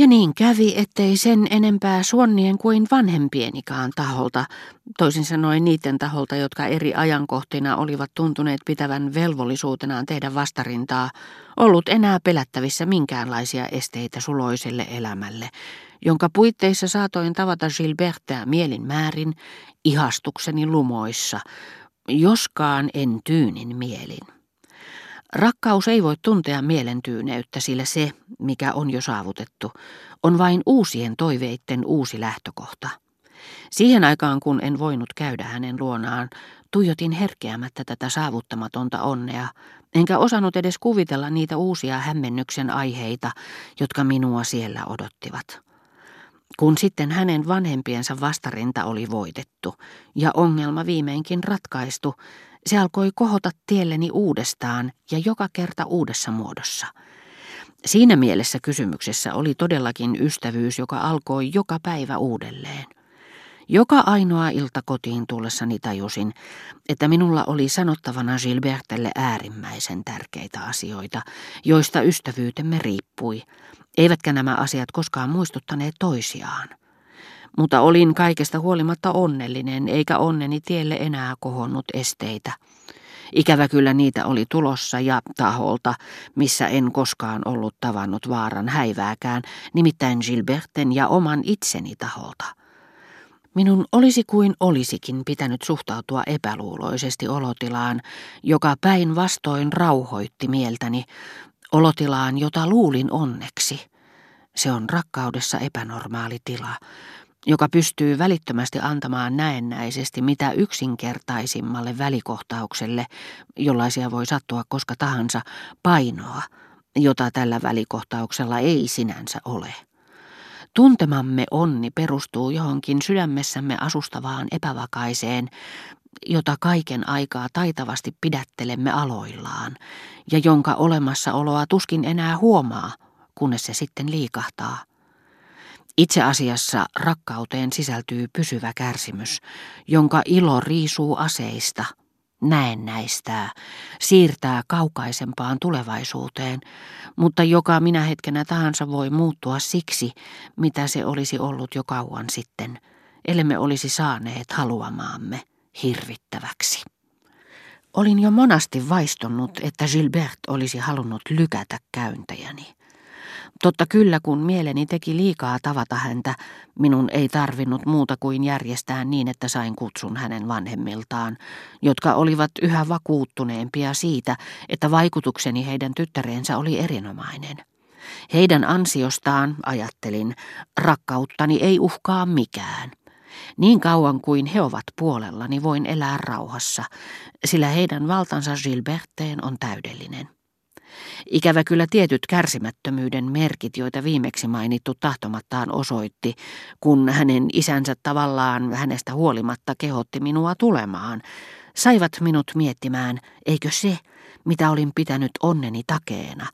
Ja niin kävi, ettei sen enempää suonnien kuin vanhempienikaan taholta, toisin sanoen niiden taholta, jotka eri ajankohtina olivat tuntuneet pitävän velvollisuutenaan tehdä vastarintaa, ollut enää pelättävissä minkäänlaisia esteitä suloiselle elämälle, jonka puitteissa saatoin tavata Gilbertää mielin määrin ihastukseni lumoissa, joskaan en tyynin mielin. Rakkaus ei voi tuntea mielentyyneyttä, sillä se, mikä on jo saavutettu, on vain uusien toiveitten uusi lähtökohta. Siihen aikaan, kun en voinut käydä hänen luonaan, tuijotin herkeämättä tätä saavuttamatonta onnea, enkä osannut edes kuvitella niitä uusia hämmennyksen aiheita, jotka minua siellä odottivat. Kun sitten hänen vanhempiensa vastarinta oli voitettu ja ongelma viimeinkin ratkaistu, se alkoi kohota tielleni uudestaan ja joka kerta uudessa muodossa. Siinä mielessä kysymyksessä oli todellakin ystävyys, joka alkoi joka päivä uudelleen. Joka ainoa ilta kotiin tullessani tajusin, että minulla oli sanottavana Gilbertelle äärimmäisen tärkeitä asioita, joista ystävyytemme riippui, eivätkä nämä asiat koskaan muistuttaneet toisiaan. Mutta olin kaikesta huolimatta onnellinen, eikä onneni tielle enää kohonnut esteitä. Ikävä kyllä niitä oli tulossa ja taholta, missä en koskaan ollut tavannut vaaran häivääkään, nimittäin Gilberten ja oman itseni taholta. Minun olisi kuin olisikin pitänyt suhtautua epäluuloisesti olotilaan, joka päinvastoin rauhoitti mieltäni, olotilaan, jota luulin onneksi. Se on rakkaudessa epänormaali tila, joka pystyy välittömästi antamaan näennäisesti mitä yksinkertaisimmalle välikohtaukselle, jollaisia voi sattua koska tahansa, painoa, jota tällä välikohtauksella ei sinänsä ole. Tuntemamme onni perustuu johonkin sydämessämme asustavaan epävakaiseen, jota kaiken aikaa taitavasti pidättelemme aloillaan, ja jonka olemassaoloa tuskin enää huomaa, kunnes se sitten liikahtaa. Itse asiassa rakkauteen sisältyy pysyvä kärsimys, jonka ilo riisuu aseista, näennäistää, siirtää kaukaisempaan tulevaisuuteen, mutta joka minä hetkenä tahansa voi muuttua siksi, mitä se olisi ollut jo kauan sitten, ellemme olisi saaneet haluamaamme hirvittäväksi. Olin jo monasti vaistonut, että Gilbert olisi halunnut lykätä käyntäjäni. Totta kyllä, kun mieleni teki liikaa tavata häntä, minun ei tarvinnut muuta kuin järjestää niin, että sain kutsun hänen vanhemmiltaan, jotka olivat yhä vakuuttuneempia siitä, että vaikutukseni heidän tyttäreensä oli erinomainen. Heidän ansiostaan, ajattelin, rakkauttani ei uhkaa mikään. Niin kauan kuin he ovat puolellani, voin elää rauhassa, sillä heidän valtansa Gilberteen on täydellinen. Ikävä kyllä tietyt kärsimättömyyden merkit, joita viimeksi mainittu tahtomattaan osoitti, kun hänen isänsä tavallaan hänestä huolimatta kehotti minua tulemaan, saivat minut miettimään, eikö se, mitä olin pitänyt onneni takeena,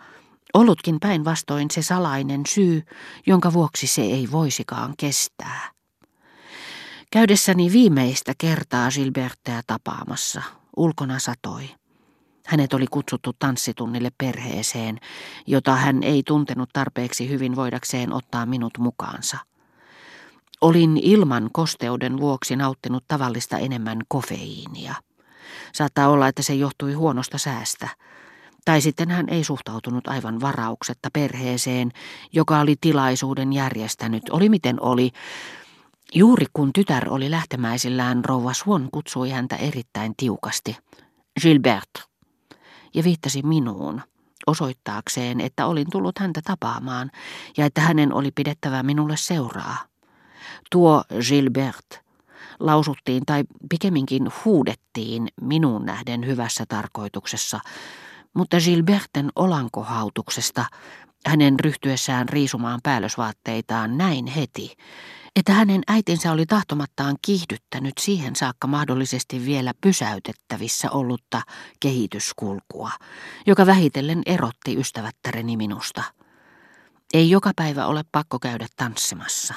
ollutkin päinvastoin se salainen syy, jonka vuoksi se ei voisikaan kestää. Käydessäni viimeistä kertaa Gilbertteä tapaamassa, ulkona satoi. Hänet oli kutsuttu tanssitunnille perheeseen, jota hän ei tuntenut tarpeeksi hyvin voidakseen ottaa minut mukaansa. Olin ilman kosteuden vuoksi nauttinut tavallista enemmän kofeiinia. Saattaa olla, että se johtui huonosta säästä. Tai sitten hän ei suhtautunut aivan varauksetta perheeseen, joka oli tilaisuuden järjestänyt. Oli miten oli. Juuri kun tytär oli lähtemäisillään, rouva Swan kutsui häntä erittäin tiukasti. Gilbert, ja viittasi minuun osoittaakseen, että olin tullut häntä tapaamaan ja että hänen oli pidettävä minulle seuraa. Tuo Gilbert lausuttiin tai pikemminkin huudettiin minun nähden hyvässä tarkoituksessa, mutta Gilberten olankohautuksesta hänen ryhtyessään riisumaan päällysvaatteitaan näin heti, että hänen äitinsä oli tahtomattaan kiihdyttänyt siihen saakka mahdollisesti vielä pysäytettävissä ollutta kehityskulkua, joka vähitellen erotti ystävättäreni minusta. Ei joka päivä ole pakko käydä tanssimassa,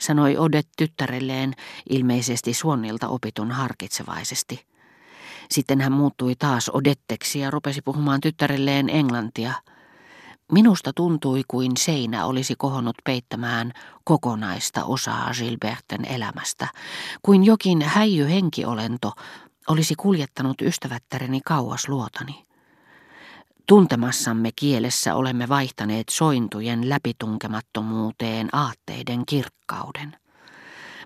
sanoi Odet tyttärelleen ilmeisesti Suonnilta opitun harkitsevaisesti. Sitten hän muuttui taas Odetteksi ja rupesi puhumaan tyttärelleen englantia – Minusta tuntui kuin seinä olisi kohonnut peittämään kokonaista osaa Gilberten elämästä, kuin jokin häijy henkiolento olisi kuljettanut ystävättäreni kauas luotani. Tuntemassamme kielessä olemme vaihtaneet sointujen läpitunkemattomuuteen aatteiden kirkkauden.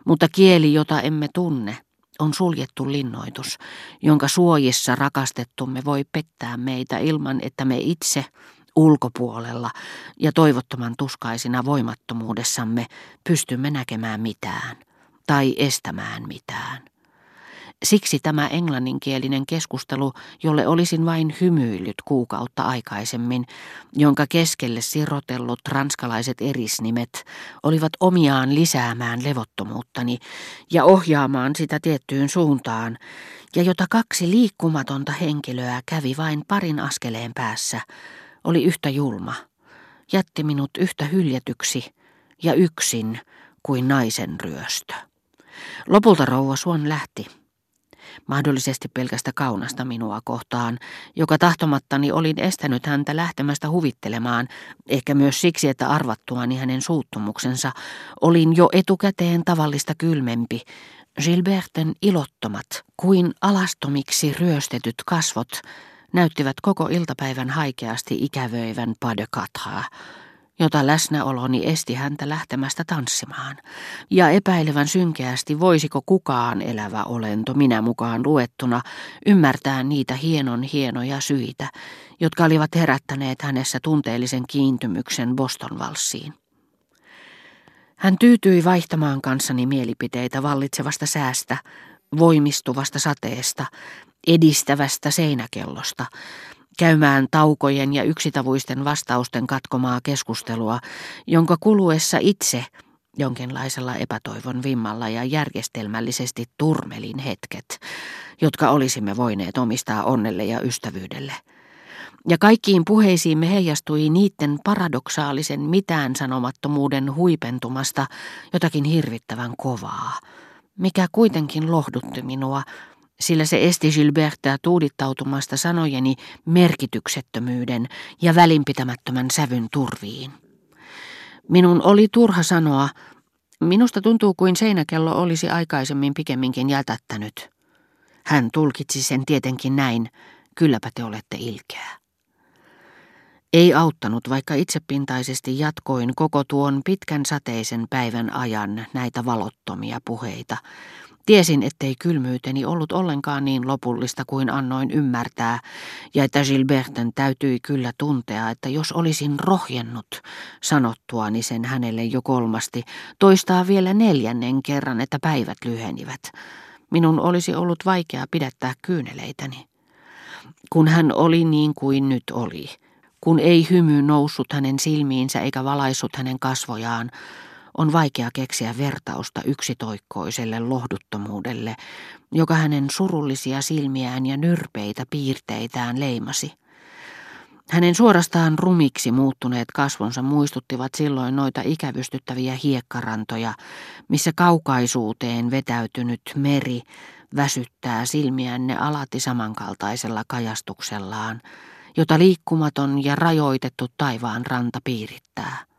Mutta kieli, jota emme tunne, on suljettu linnoitus, jonka suojissa rakastettumme voi pettää meitä ilman, että me itse ulkopuolella ja toivottoman tuskaisina voimattomuudessamme pystymme näkemään mitään tai estämään mitään. Siksi tämä englanninkielinen keskustelu, jolle olisin vain hymyillyt kuukautta aikaisemmin, jonka keskelle sirotellut ranskalaiset erisnimet olivat omiaan lisäämään levottomuuttani ja ohjaamaan sitä tiettyyn suuntaan, ja jota kaksi liikkumatonta henkilöä kävi vain parin askeleen päässä, oli yhtä julma, jätti minut yhtä hyljetyksi ja yksin kuin naisen ryöstö. Lopulta rouva Suon lähti mahdollisesti pelkästä kaunasta minua kohtaan, joka tahtomattani olin estänyt häntä lähtemästä huvittelemaan, ehkä myös siksi, että arvattuani hänen suuttumuksensa olin jo etukäteen tavallista kylmempi, Gilberten ilottomat kuin alastomiksi ryöstetyt kasvot näyttivät koko iltapäivän haikeasti ikävöivän quatre, jota läsnäoloni esti häntä lähtemästä tanssimaan, ja epäilevän synkeästi voisiko kukaan elävä olento, minä mukaan luettuna, ymmärtää niitä hienon hienoja syitä, jotka olivat herättäneet hänessä tunteellisen kiintymyksen Boston-valssiin. Hän tyytyi vaihtamaan kanssani mielipiteitä vallitsevasta säästä, voimistuvasta sateesta, edistävästä seinäkellosta, käymään taukojen ja yksitavuisten vastausten katkomaa keskustelua, jonka kuluessa itse jonkinlaisella epätoivon vimmalla ja järjestelmällisesti turmelin hetket, jotka olisimme voineet omistaa onnelle ja ystävyydelle. Ja kaikkiin puheisiimme heijastui niiden paradoksaalisen mitään sanomattomuuden huipentumasta jotakin hirvittävän kovaa, mikä kuitenkin lohdutti minua, sillä se esti Gilberta tuudittautumasta sanojeni merkityksettömyyden ja välinpitämättömän sävyn turviin. Minun oli turha sanoa, minusta tuntuu kuin seinäkello olisi aikaisemmin pikemminkin jätättänyt. Hän tulkitsi sen tietenkin näin, kylläpä te olette ilkeä. Ei auttanut, vaikka itsepintaisesti jatkoin koko tuon pitkän sateisen päivän ajan näitä valottomia puheita, Tiesin, ettei kylmyyteni ollut ollenkaan niin lopullista kuin annoin ymmärtää, ja että Gilberten täytyi kyllä tuntea, että jos olisin rohjennut sanottuani sen hänelle jo kolmasti, toistaa vielä neljännen kerran, että päivät lyhenivät. Minun olisi ollut vaikea pidättää kyyneleitäni. Kun hän oli niin kuin nyt oli, kun ei hymy noussut hänen silmiinsä eikä valaissut hänen kasvojaan, on vaikea keksiä vertausta yksitoikkoiselle lohduttomuudelle, joka hänen surullisia silmiään ja nyrpeitä piirteitään leimasi. Hänen suorastaan rumiksi muuttuneet kasvonsa muistuttivat silloin noita ikävystyttäviä hiekkarantoja, missä kaukaisuuteen vetäytynyt meri väsyttää silmiänne alati samankaltaisella kajastuksellaan, jota liikkumaton ja rajoitettu taivaan ranta piirittää.